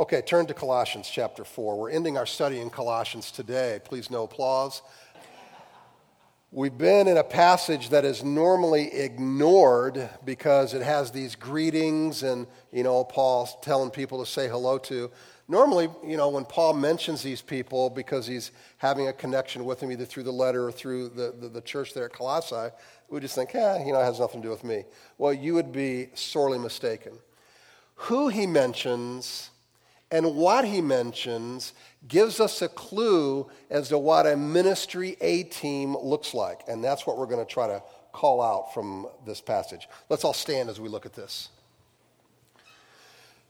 Okay, turn to Colossians chapter 4. We're ending our study in Colossians today. Please, no applause. We've been in a passage that is normally ignored because it has these greetings and, you know, Paul's telling people to say hello to. Normally, you know, when Paul mentions these people because he's having a connection with them either through the letter or through the, the, the church there at Colossae, we just think, eh, you know, it has nothing to do with me. Well, you would be sorely mistaken. Who he mentions and what he mentions gives us a clue as to what a ministry A team looks like. And that's what we're going to try to call out from this passage. Let's all stand as we look at this.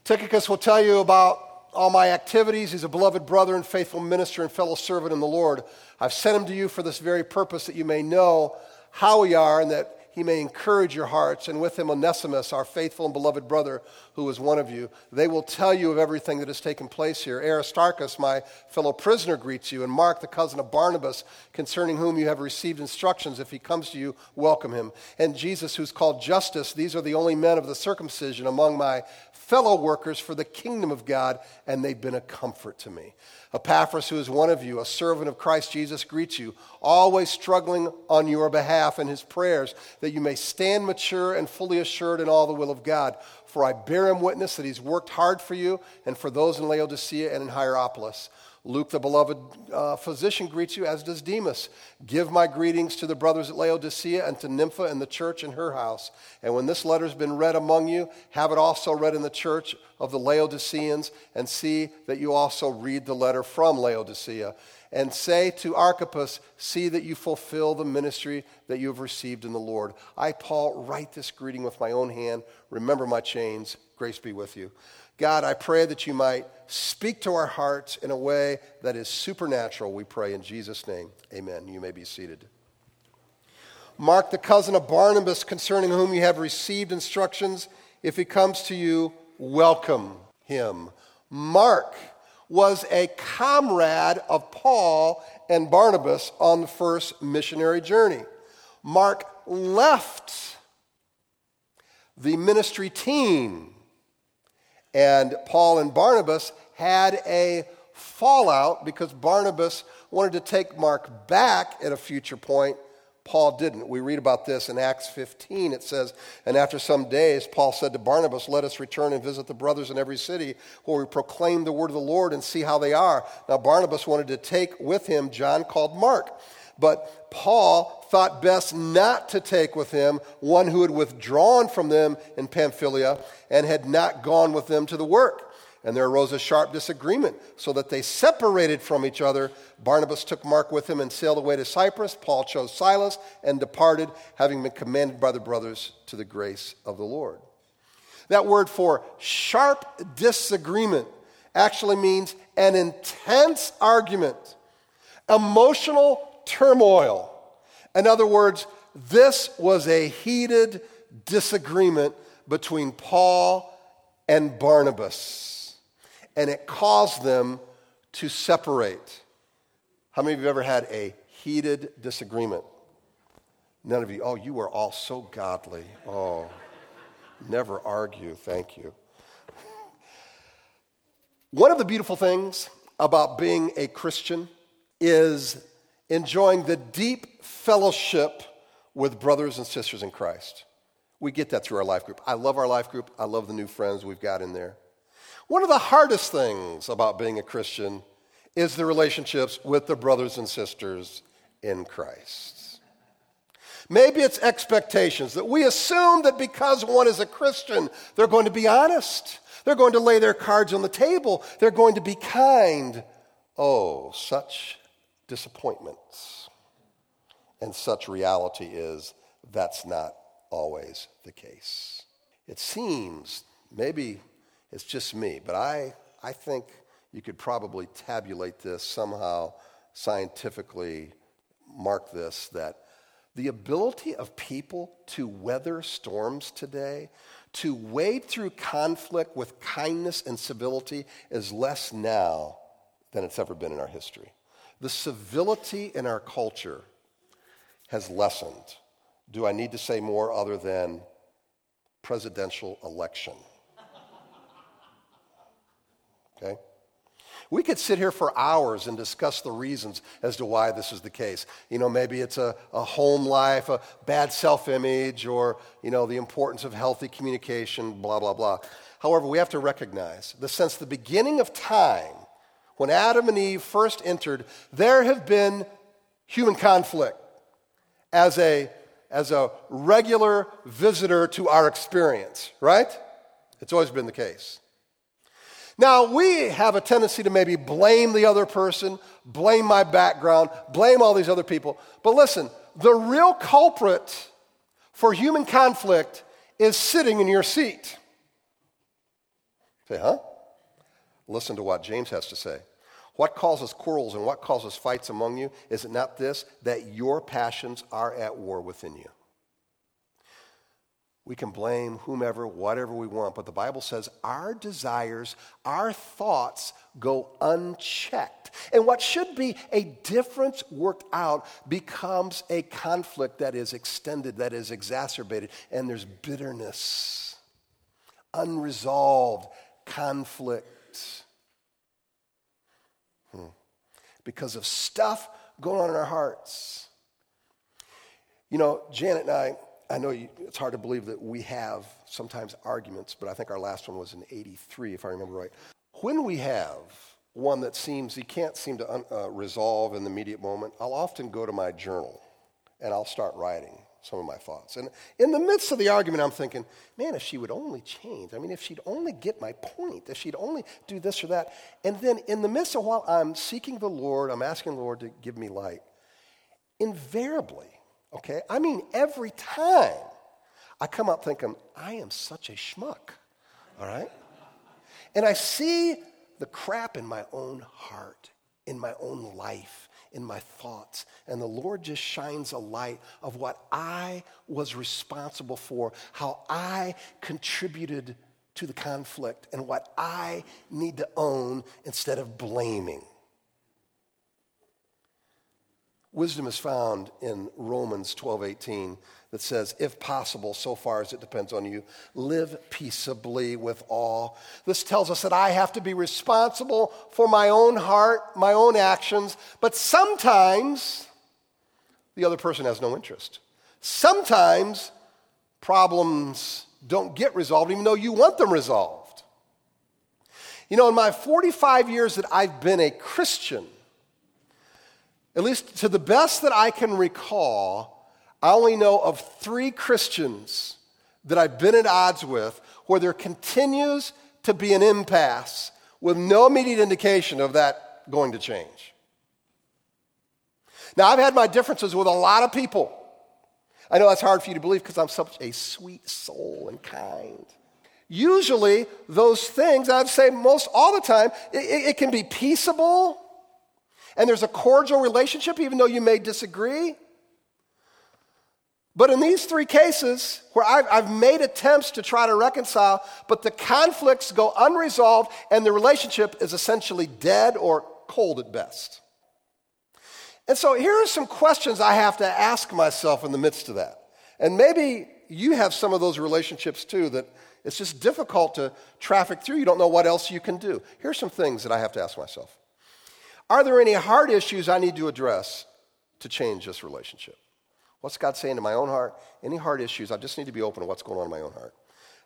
Tychicus will tell you about all my activities. He's a beloved brother and faithful minister and fellow servant in the Lord. I've sent him to you for this very purpose that you may know how we are and that he may encourage your hearts, and with him Onesimus, our faithful and beloved brother, who is one of you. They will tell you of everything that has taken place here. Aristarchus, my fellow prisoner, greets you, and Mark, the cousin of Barnabas, concerning whom you have received instructions. If he comes to you, welcome him. And Jesus, who's called Justus, these are the only men of the circumcision among my fellow workers for the kingdom of God, and they've been a comfort to me. Epaphras, who is one of you, a servant of Christ Jesus, greets you, always struggling on your behalf in his prayers, that you may stand mature and fully assured in all the will of God. For I bear him witness that he's worked hard for you and for those in Laodicea and in Hierapolis. Luke, the beloved uh, physician, greets you, as does Demas. Give my greetings to the brothers at Laodicea and to Nympha and the church in her house. And when this letter has been read among you, have it also read in the church of the Laodiceans, and see that you also read the letter from Laodicea. And say to Archippus, See that you fulfill the ministry that you have received in the Lord. I, Paul, write this greeting with my own hand. Remember my chains. Grace be with you. God, I pray that you might speak to our hearts in a way that is supernatural, we pray in Jesus' name. Amen. You may be seated. Mark, the cousin of Barnabas, concerning whom you have received instructions, if he comes to you, welcome him. Mark was a comrade of Paul and Barnabas on the first missionary journey. Mark left the ministry team and Paul and Barnabas had a fallout because Barnabas wanted to take Mark back at a future point. Paul didn't. We read about this in Acts 15. It says, And after some days, Paul said to Barnabas, Let us return and visit the brothers in every city where we proclaim the word of the Lord and see how they are. Now, Barnabas wanted to take with him John called Mark. But Paul thought best not to take with him one who had withdrawn from them in Pamphylia and had not gone with them to the work. And there arose a sharp disagreement, so that they separated from each other. Barnabas took Mark with him and sailed away to Cyprus. Paul chose Silas and departed, having been commanded by the brothers to the grace of the Lord. That word for sharp disagreement actually means an intense argument, emotional turmoil. In other words, this was a heated disagreement between Paul and Barnabas, and it caused them to separate. How many of you have ever had a heated disagreement? None of you. Oh, you are all so godly. Oh, never argue. Thank you. One of the beautiful things about being a Christian is enjoying the deep fellowship with brothers and sisters in Christ. We get that through our life group. I love our life group. I love the new friends we've got in there. One of the hardest things about being a Christian is the relationships with the brothers and sisters in Christ. Maybe it's expectations that we assume that because one is a Christian, they're going to be honest. They're going to lay their cards on the table. They're going to be kind. Oh, such disappointments. And such reality is that's not always the case. It seems, maybe it's just me, but I, I think you could probably tabulate this somehow scientifically, mark this, that the ability of people to weather storms today, to wade through conflict with kindness and civility, is less now than it's ever been in our history. The civility in our culture has lessened. Do I need to say more other than presidential election? Okay? We could sit here for hours and discuss the reasons as to why this is the case. You know, maybe it's a, a home life, a bad self image, or, you know, the importance of healthy communication, blah, blah, blah. However, we have to recognize that since the beginning of time, when Adam and Eve first entered, there have been human conflict as a, as a regular visitor to our experience, right? It's always been the case. Now, we have a tendency to maybe blame the other person, blame my background, blame all these other people. But listen, the real culprit for human conflict is sitting in your seat. Say, huh? Listen to what James has to say. What causes quarrels and what causes fights among you? Is it not this, that your passions are at war within you? We can blame whomever, whatever we want, but the Bible says our desires, our thoughts go unchecked. And what should be a difference worked out becomes a conflict that is extended, that is exacerbated, and there's bitterness, unresolved conflict. Because of stuff going on in our hearts. You know, Janet and I, I know you, it's hard to believe that we have sometimes arguments, but I think our last one was in 83, if I remember right. When we have one that seems he can't seem to un, uh, resolve in the immediate moment, I'll often go to my journal and I'll start writing some of my thoughts. And in the midst of the argument, I'm thinking, man, if she would only change, I mean, if she'd only get my point, if she'd only do this or that. And then in the midst of while I'm seeking the Lord, I'm asking the Lord to give me light, invariably, Okay? I mean, every time I come up thinking, I am such a schmuck. All right? And I see the crap in my own heart, in my own life, in my thoughts. And the Lord just shines a light of what I was responsible for, how I contributed to the conflict, and what I need to own instead of blaming. Wisdom is found in Romans 12:18 that says, "If possible, so far as it depends on you, live peaceably with all." This tells us that I have to be responsible for my own heart, my own actions, but sometimes the other person has no interest. Sometimes problems don't get resolved even though you want them resolved. You know, in my 45 years that I've been a Christian, at least to the best that I can recall, I only know of three Christians that I've been at odds with where there continues to be an impasse with no immediate indication of that going to change. Now, I've had my differences with a lot of people. I know that's hard for you to believe because I'm such a sweet soul and kind. Usually, those things, I'd say most all the time, it, it can be peaceable and there's a cordial relationship, even though you may disagree. But in these three cases, where I've, I've, made attempts to try to reconcile, but the conflicts go unresolved and the relationship is essentially dead or cold at best. And so here are some questions I have to ask myself in the midst of that. And maybe you have some of those relationships too that it's just difficult to traffic through. You don't know what else you can do. Here's some things that I have to ask myself are there any hard issues I need to address to change this relationship? What's God saying to my own heart? Any hard issues? I just need to be open to what's going on in my own heart.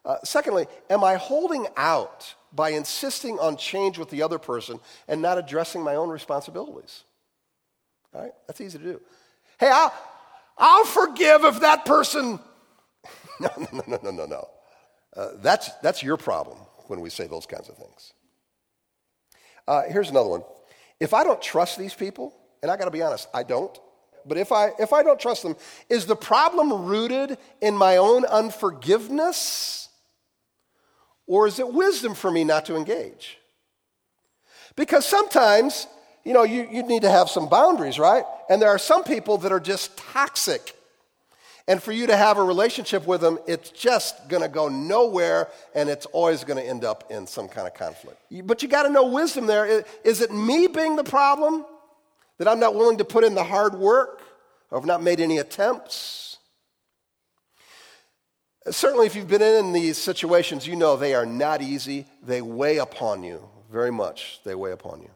Uh, secondly, am I holding out by insisting on change with the other person and not addressing my own responsibilities? All right, that's easy to do. Hey, I'll, I'll forgive if that person. no, no, no, no, no, no. Uh, that's, that's your problem when we say those kinds of things. Uh, here's another one. If I don't trust these people, and I got to be honest, I don't. But if I, if I don't trust them, is the problem rooted in my own unforgiveness? Or is it wisdom for me not to engage? Because sometimes, you know, you, you need to have some boundaries, right? And there are some people that are just toxic. And for you to have a relationship with them, it's just going to go nowhere and it's always going to end up in some kind of conflict. But you got to know wisdom there. Is it me being the problem? That I'm not willing to put in the hard work? Or have not made any attempts? Certainly, if you've been in these situations, you know they are not easy. They weigh upon you very much. They weigh upon you.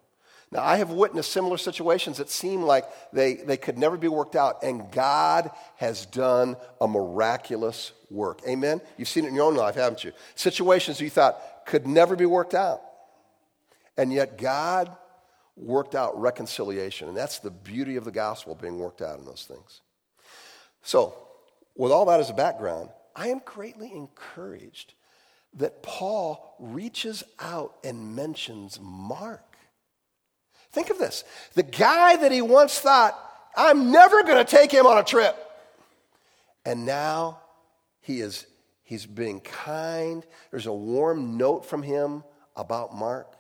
Now, I have witnessed similar situations that seem like they, they could never be worked out, and God has done a miraculous work. Amen? You've seen it in your own life, haven't you? Situations you thought could never be worked out. And yet, God worked out reconciliation. And that's the beauty of the gospel being worked out in those things. So, with all that as a background, I am greatly encouraged that Paul reaches out and mentions Mark. Think of this the guy that he once thought, I'm never going to take him on a trip. And now he is he's being kind. There's a warm note from him about Mark.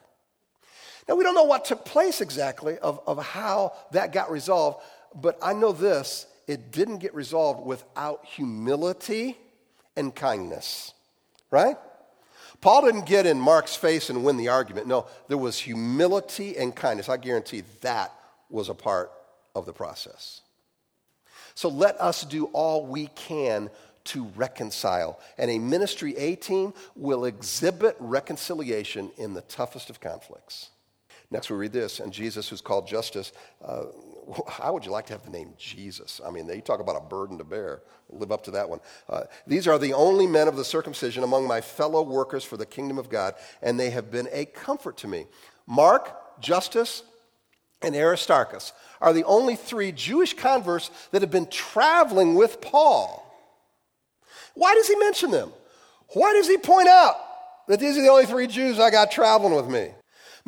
Now, we don't know what took place exactly of, of how that got resolved, but I know this it didn't get resolved without humility and kindness, right? Paul didn't get in Mark's face and win the argument. No, there was humility and kindness. I guarantee that was a part of the process. So let us do all we can to reconcile. And a ministry A team will exhibit reconciliation in the toughest of conflicts. Next, we read this, and Jesus, who's called Justus, uh, how would you like to have the name Jesus? I mean, they talk about a burden to bear. Live up to that one. Uh, These are the only men of the circumcision among my fellow workers for the kingdom of God, and they have been a comfort to me. Mark, Justus, and Aristarchus are the only three Jewish converts that have been traveling with Paul. Why does he mention them? Why does he point out that these are the only three Jews I got traveling with me?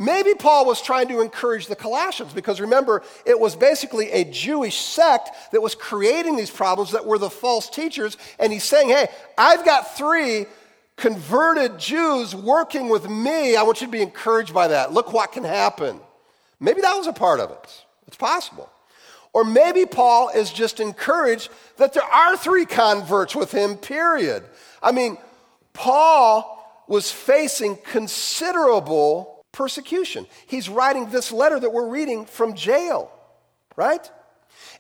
Maybe Paul was trying to encourage the Colossians because remember, it was basically a Jewish sect that was creating these problems that were the false teachers. And he's saying, hey, I've got three converted Jews working with me. I want you to be encouraged by that. Look what can happen. Maybe that was a part of it. It's possible. Or maybe Paul is just encouraged that there are three converts with him, period. I mean, Paul was facing considerable persecution. He's writing this letter that we're reading from jail, right?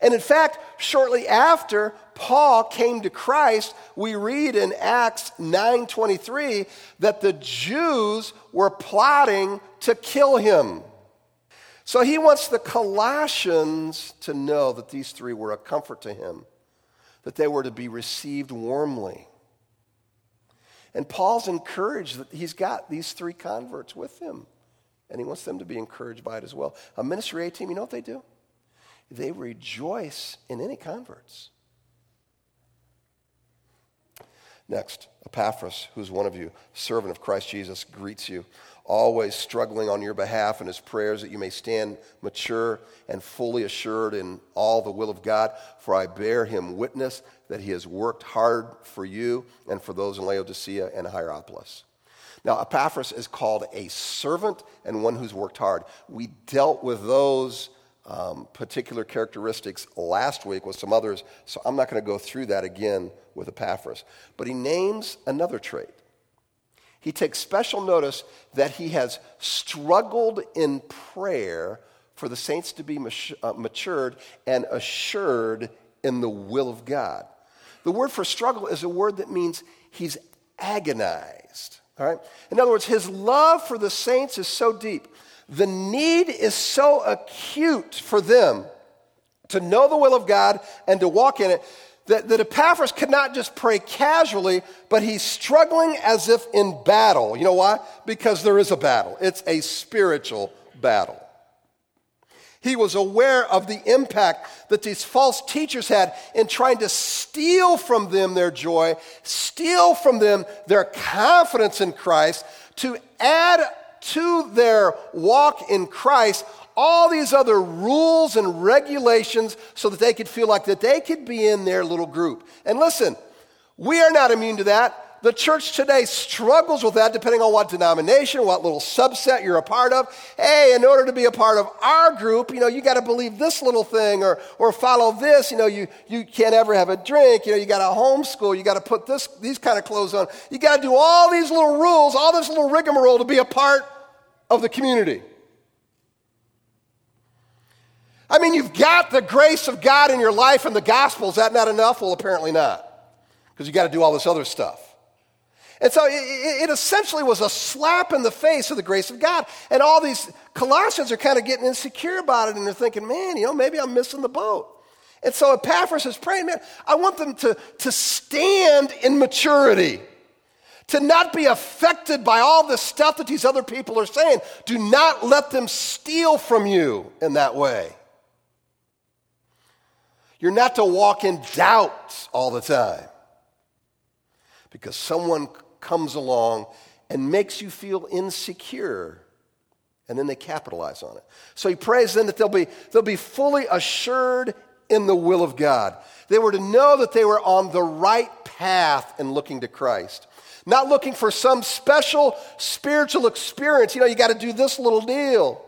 And in fact, shortly after Paul came to Christ, we read in Acts 9:23 that the Jews were plotting to kill him. So he wants the Colossians to know that these three were a comfort to him, that they were to be received warmly. And Paul's encouraged that he's got these three converts with him and he wants them to be encouraged by it as well. A ministry A team, you know what they do? They rejoice in any converts. Next, Epaphras, who's one of you, servant of Christ Jesus, greets you, always struggling on your behalf in his prayers that you may stand mature and fully assured in all the will of God. For I bear him witness that he has worked hard for you and for those in Laodicea and Hierapolis. Now, Epaphras is called a servant and one who's worked hard. We dealt with those um, particular characteristics last week with some others, so I'm not going to go through that again with Epaphras. But he names another trait. He takes special notice that he has struggled in prayer for the saints to be uh, matured and assured in the will of God. The word for struggle is a word that means he's agonized. All right? In other words, his love for the saints is so deep. The need is so acute for them to know the will of God and to walk in it that, that Epaphras could not just pray casually, but he's struggling as if in battle. You know why? Because there is a battle, it's a spiritual battle. He was aware of the impact that these false teachers had in trying to steal from them their joy, steal from them their confidence in Christ, to add to their walk in Christ all these other rules and regulations so that they could feel like that they could be in their little group. And listen, we are not immune to that the church today struggles with that depending on what denomination, what little subset you're a part of. Hey, in order to be a part of our group, you know, you got to believe this little thing or, or follow this. You know, you, you can't ever have a drink. You know, you got to homeschool. You got to put this, these kind of clothes on. You got to do all these little rules, all this little rigmarole to be a part of the community. I mean, you've got the grace of God in your life and the gospel. Is that not enough? Well, apparently not. Because you got to do all this other stuff. And so it, it, essentially was a slap in the face of the grace of God. And all these Colossians are kind of getting insecure about it and they're thinking, man, you know, maybe I'm missing the boat. And so Epaphras is praying, man, I want them to, to stand in maturity, to not be affected by all the stuff that these other people are saying. Do not let them steal from you in that way. You're not to walk in doubt all the time because someone comes along and makes you feel insecure. And then they capitalize on it. So he prays then that they'll be, they'll be fully assured in the will of God. They were to know that they were on the right path in looking to Christ. Not looking for some special spiritual experience. You know, you got to do this little deal.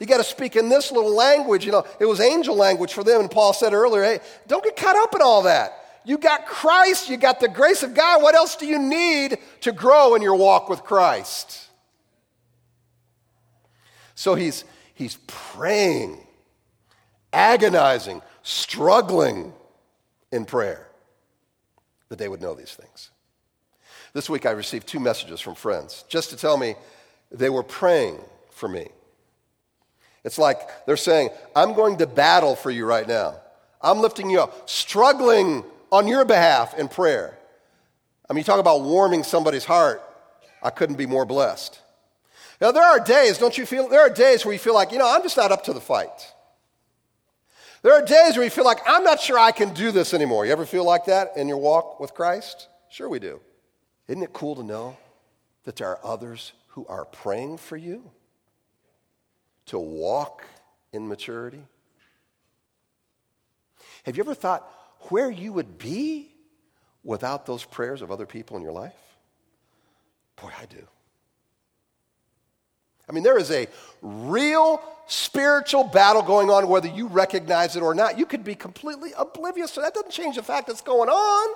You got to speak in this little language. You know, it was angel language for them. And Paul said earlier, hey, don't get caught up in all that. You got Christ, you got the grace of God. What else do you need to grow in your walk with Christ? So he's, he's praying, agonizing, struggling in prayer that they would know these things. This week I received two messages from friends just to tell me they were praying for me. It's like they're saying, I'm going to battle for you right now. I'm lifting you up, struggling on your behalf in prayer. I mean, you talk about warming somebody's heart. I couldn't be more blessed. Now, there are days, don't you feel? There are days where you feel like, you know, I'm just not up to the fight. There are days where you feel like, I'm not sure I can do this anymore. You ever feel like that in your walk with Christ? Sure, we do. Isn't it cool to know that there are others who are praying for you to walk in maturity? Have you ever thought, where you would be without those prayers of other people in your life? Boy, I do. I mean, there is a real spiritual battle going on, whether you recognize it or not. You could be completely oblivious, so that doesn't change the fact that's going on.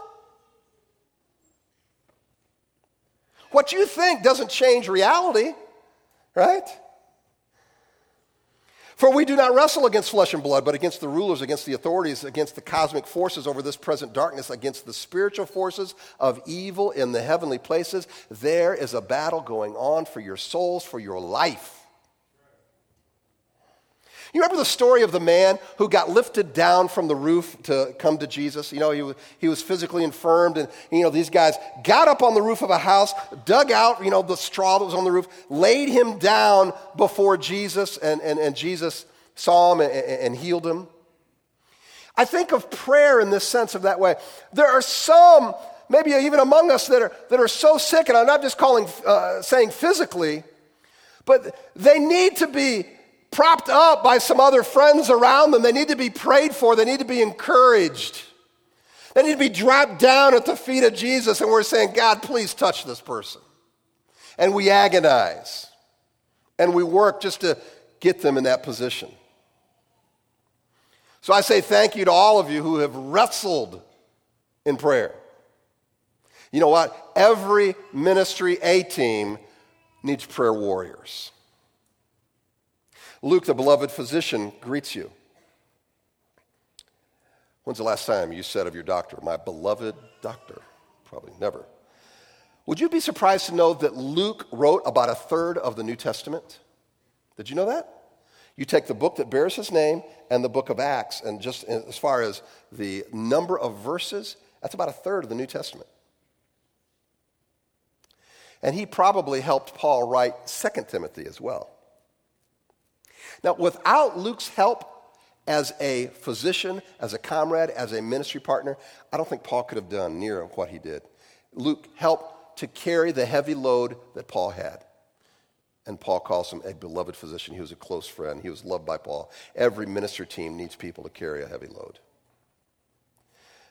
What you think doesn't change reality, right? For we do not wrestle against flesh and blood, but against the rulers, against the authorities, against the cosmic forces over this present darkness, against the spiritual forces of evil in the heavenly places. There is a battle going on for your souls, for your life. You remember the story of the man who got lifted down from the roof to come to Jesus? You know, he was, he was physically infirmed, and, you know, these guys got up on the roof of a house, dug out, you know, the straw that was on the roof, laid him down before Jesus, and, and, and Jesus saw him and, and healed him. I think of prayer in this sense of that way. There are some, maybe even among us, that are, that are so sick, and I'm not just calling, uh, saying physically, but they need to be propped up by some other friends around them. They need to be prayed for, they need to be encouraged. They need to be dropped down at the feet of Jesus, and we're saying, God, please touch this person. And we agonize and we work just to get them in that position. So I say thank you to all of you who have wrestled in prayer. You know what? Every ministry A team needs prayer warriors. Luke, the beloved physician, greets you. When's the last time you said of your doctor, my beloved doctor? Probably never. Would you be surprised to know that Luke wrote about a third of the New Testament? Did you know that? You take the book that bears his name and the book of Acts, and just as far as the number of verses, that's about a third of the New Testament. And he probably helped Paul write 2 Timothy as well. Now, without Luke's help as a physician, as a comrade, as a ministry partner, I don't think Paul could have done near what he did. Luke helped to carry the heavy load that Paul had. And Paul calls him a beloved physician. He was a close friend. He was loved by Paul. Every minister team needs people to carry a heavy load.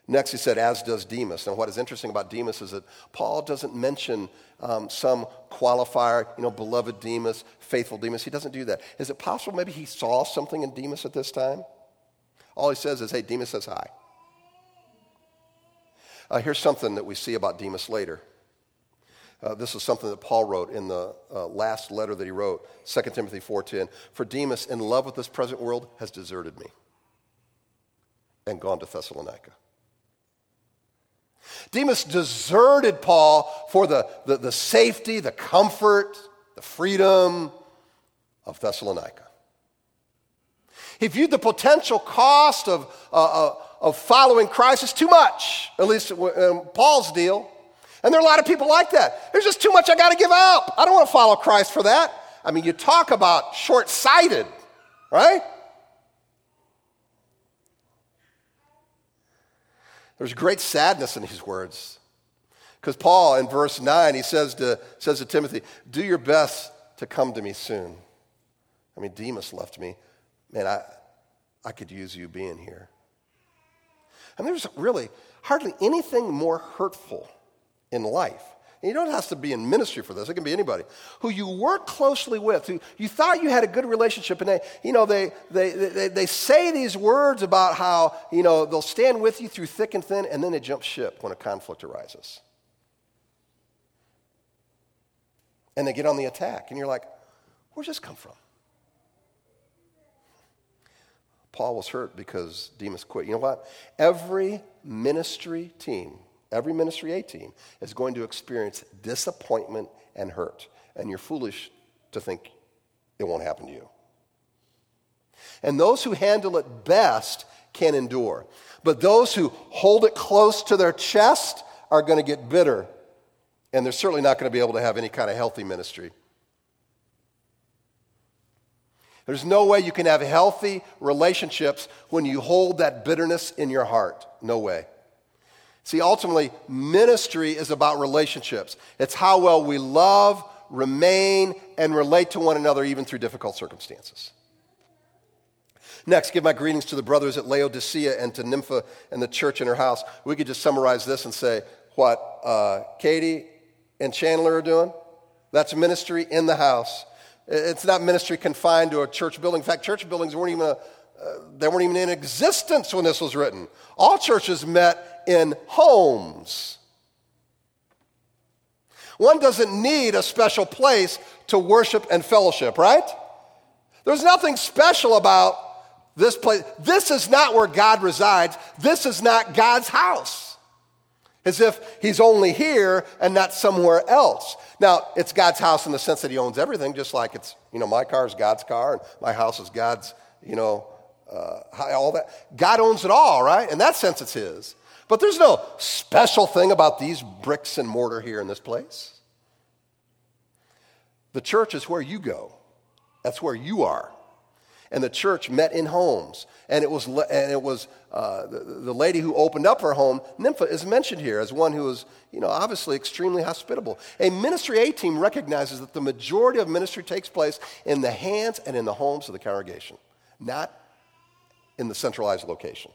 Next, he said, as does Demas. Now, what is interesting about Demas is that Paul doesn't mention um, some qualifier, you know, beloved Demas, faithful Demas. He doesn't do that. Is it possible maybe he saw something in Demas at this time? All he says is, hey, Demas says hi. Uh, here's something that we see about Demas later. Uh, this is something that Paul wrote in the uh, last letter that he wrote, 2 Timothy 4.10. For Demas, in love with this present world, has deserted me and gone to Thessalonica. Demas deserted Paul for the, the, the safety, the comfort, the freedom of Thessalonica. He viewed the potential cost of, uh, uh, of following Christ as too much, at least in Paul's deal. And there are a lot of people like that. There's just too much I got to give up. I don't want to follow Christ for that. I mean, you talk about short sighted, right? There's great sadness in these words. Because Paul, in verse 9, he says to, says to Timothy, Do your best to come to me soon. I mean, Demas left me. Man, I, I could use you being here. And there's really hardly anything more hurtful in life. And you don't have to be in ministry for this, it can be anybody who you work closely with, who you thought you had a good relationship, and they, you know, they, they, they, they say these words about how, you know, they'll stand with you through thick and thin, and then they jump ship when a conflict arises. And they get on the attack, and you're like, where's this come from? Paul was hurt because Demas quit. You know what? Every ministry team, every ministry A team is going to experience disappointment and hurt. And you're foolish to think it won't happen to you. And those who handle it best can endure. But those who hold it close to their chest are going to get bitter. And they're certainly not going to be able to have any kind of healthy ministry. There's no way you can have healthy relationships when you hold that bitterness in your heart. No way. See, ultimately, ministry is about relationships. It's how well we love, remain, and relate to one another even through difficult circumstances. Next, give my greetings to the brothers at Laodicea and to Nympha and the church in her house. We could just summarize this and say what uh, Katie and Chandler are doing. That's ministry in the house. It's not ministry confined to a church building. In fact, church buildings weren't even, a, uh, they weren't even in existence when this was written. All churches met in homes. One doesn't need a special place to worship and fellowship, right? There's nothing special about this place. This is not where God resides. This is not God's house as if he's only here and not somewhere else. Now, it's God's house in the sense that he owns everything, just like it's, you know, my car is God's car and my house is God's, you know, uh, all that. God owns it all, right? In that sense, it's his. But there's no special thing about these bricks and mortar here in this place. The church is where you go, that's where you are and the church met in homes. And it was, and it was uh, the, the, lady who opened up her home, Nympha, is mentioned here as one who was, you know, obviously extremely hospitable. A ministry A team recognizes that the majority of ministry takes place in the hands and in the homes of the congregation, not in the centralized location.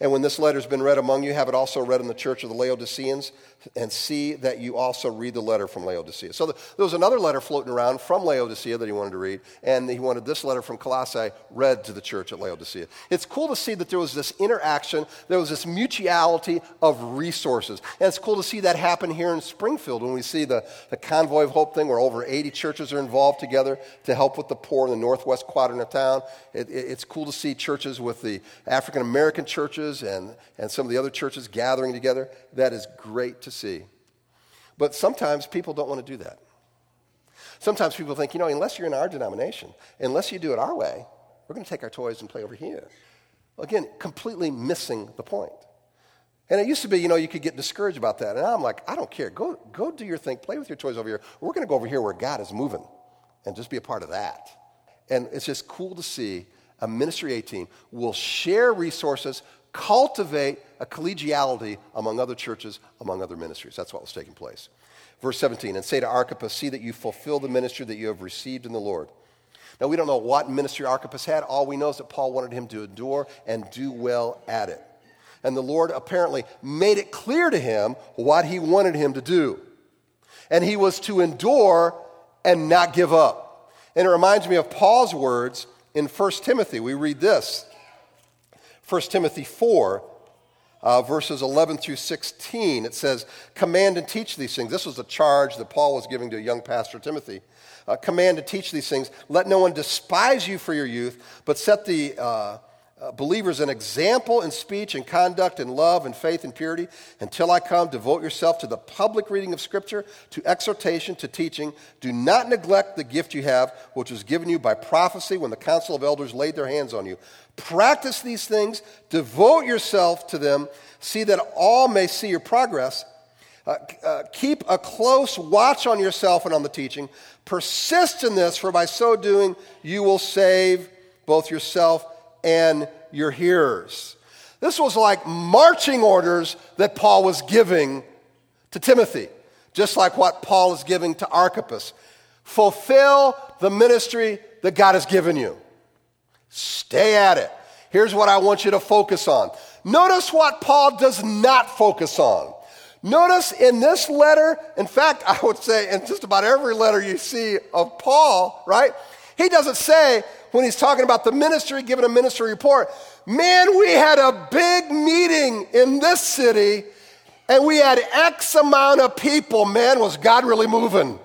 And when this letter has been read among you, have it also read in the church of the Laodiceans, and see that you also read the letter from Laodicea. So there was another letter floating around from Laodicea that he wanted to read, and he wanted this letter from Colossae read to the church at Laodicea. It's cool to see that there was this interaction, there was this mutuality of resources. And it's cool to see that happen here in Springfield when we see the, the Convoy of Hope thing where over 80 churches are involved together to help with the poor in the northwest quadrant of town. It, it, it's cool to see churches with the African American churches and, and some of the other churches gathering together. That is great to see. But sometimes people don't want to do that. Sometimes people think, you know, unless you're in our denomination, unless you do it our way, we're going to take our toys and play over here. Again, completely missing the point. And it used to be, you know, you could get discouraged about that. And I'm like, I don't care. Go, go do your thing. Play with your toys over here. We're going to go over here where God is moving and just be a part of that. And it's just cool to see a ministry A team will share resources, cultivate a collegiality among other churches, among other ministries. That's what was taking place. Verse 17, and say to Archippus, see that you fulfill the ministry that you have received in the Lord. Now, we don't know what ministry Archippus had. All we know is that Paul wanted him to endure and do well at it. And the Lord apparently made it clear to him what he wanted him to do. And he was to endure and not give up. And it reminds me of Paul's words in 1 Timothy. We read this 1 Timothy 4, uh, verses 11 through 16. It says, Command and teach these things. This was a charge that Paul was giving to a young pastor, Timothy. Uh, command and teach these things. Let no one despise you for your youth, but set the, uh, believers an example in speech and conduct and love and faith and purity. Until I come, devote yourself to the public reading of Scripture, to exhortation, to teaching. Do not neglect the gift you have, which was given you by prophecy when the council of elders laid their hands on you. Practice these things, devote yourself to them, see that all may see your progress. Uh, uh, keep a close watch on yourself and on the teaching. Persist in this, for by so doing, you will save both yourself and your hearers. This was like marching orders that Paul was giving to Timothy, just like what Paul is giving to Archippus. Fulfill the ministry that God has given you. Stay at it. Here's what I want you to focus on. Notice what Paul does not focus on. Notice in this letter, in fact, I would say in just about every letter you see of Paul, right? He doesn't say, when he's talking about the ministry, giving a ministry report, man, we had a big meeting in this city and we had X amount of people. Man, was God really moving?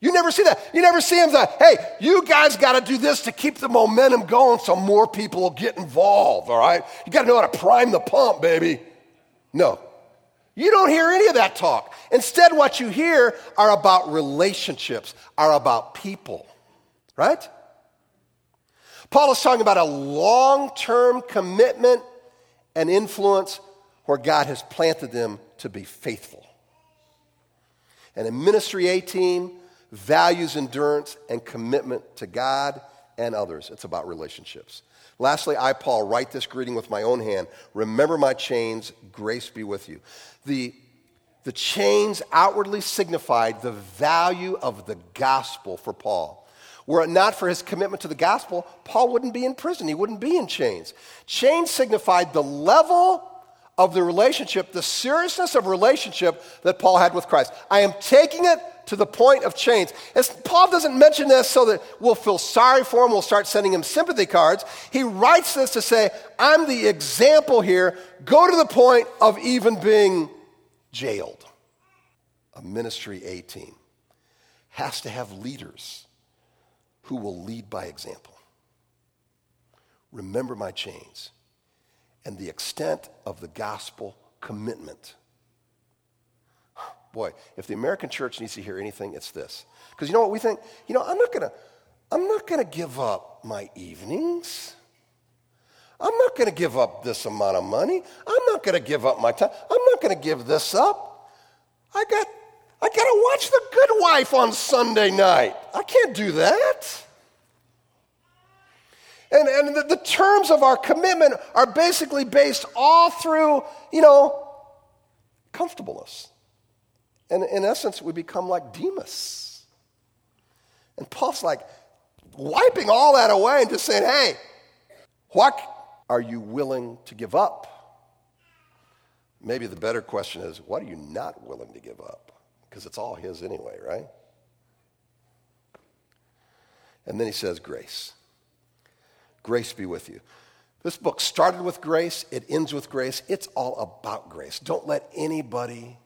You never see that. You never see him say, hey, you guys got to do this to keep the momentum going so more people will get involved, all right? You got to know how to prime the pump, baby. No. You don't hear any of that talk. Instead, what you hear are about relationships, are about people, right? Paul is talking about a long term commitment and influence where God has planted them to be faithful. And a ministry A team values endurance and commitment to God and others. It's about relationships. Lastly, I, Paul, write this greeting with my own hand. Remember my chains, grace be with you. The, the chains outwardly signified the value of the gospel for Paul. Were it not for his commitment to the gospel, Paul wouldn't be in prison. He wouldn't be in chains. Chains signified the level of the relationship, the seriousness of relationship that Paul had with Christ. I am taking it to the point of chains. As Paul doesn't mention this so that we'll feel sorry for him, we'll start sending him sympathy cards. He writes this to say, I'm the example here. Go to the point of even being jailed. A ministry A team has to have leaders who will lead by example. Remember my chains and the extent of the gospel commitment. Boy, if the American church needs to hear anything, it's this. Because you know what we think? You know, I'm not gonna, I'm not gonna give up my evenings. I'm not gonna give up this amount of money. I'm not gonna give up my time. I'm not gonna give this up. I got I got to watch The Good Wife on Sunday night. I can't do that. And, and the, the terms of our commitment are basically based all through, you know, comfortableness. And in essence, we become like Demas. And Paul's like wiping all that away and just saying, hey, what are you willing to give up? Maybe the better question is, what are you not willing to give up? Because it's all His anyway, right? And then he says, Grace. Grace be with you. This book started with grace, it ends with grace. It's all about grace. Don't let anybody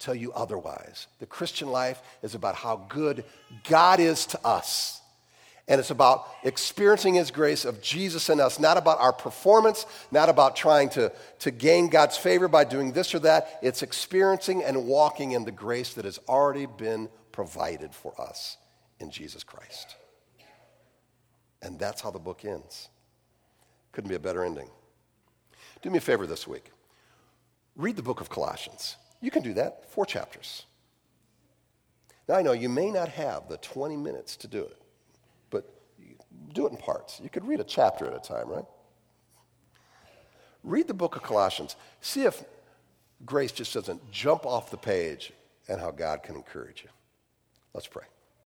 tell you otherwise. The Christian life is about how good God is to us. And it's about experiencing His grace of Jesus in us, not about our performance, not about trying to, to gain God's favor by doing this or that. It's experiencing and walking in the grace that has already been provided for us in Jesus Christ. And that's how the book ends. Couldn't be a better ending. Do me a favor this week read the book of Colossians. You can do that, four chapters. Now, I know you may not have the 20 minutes to do it do it in parts. You could read a chapter at a time, right? Read the book of Colossians. See if grace just doesn't jump off the page and how God can encourage you. Let's pray.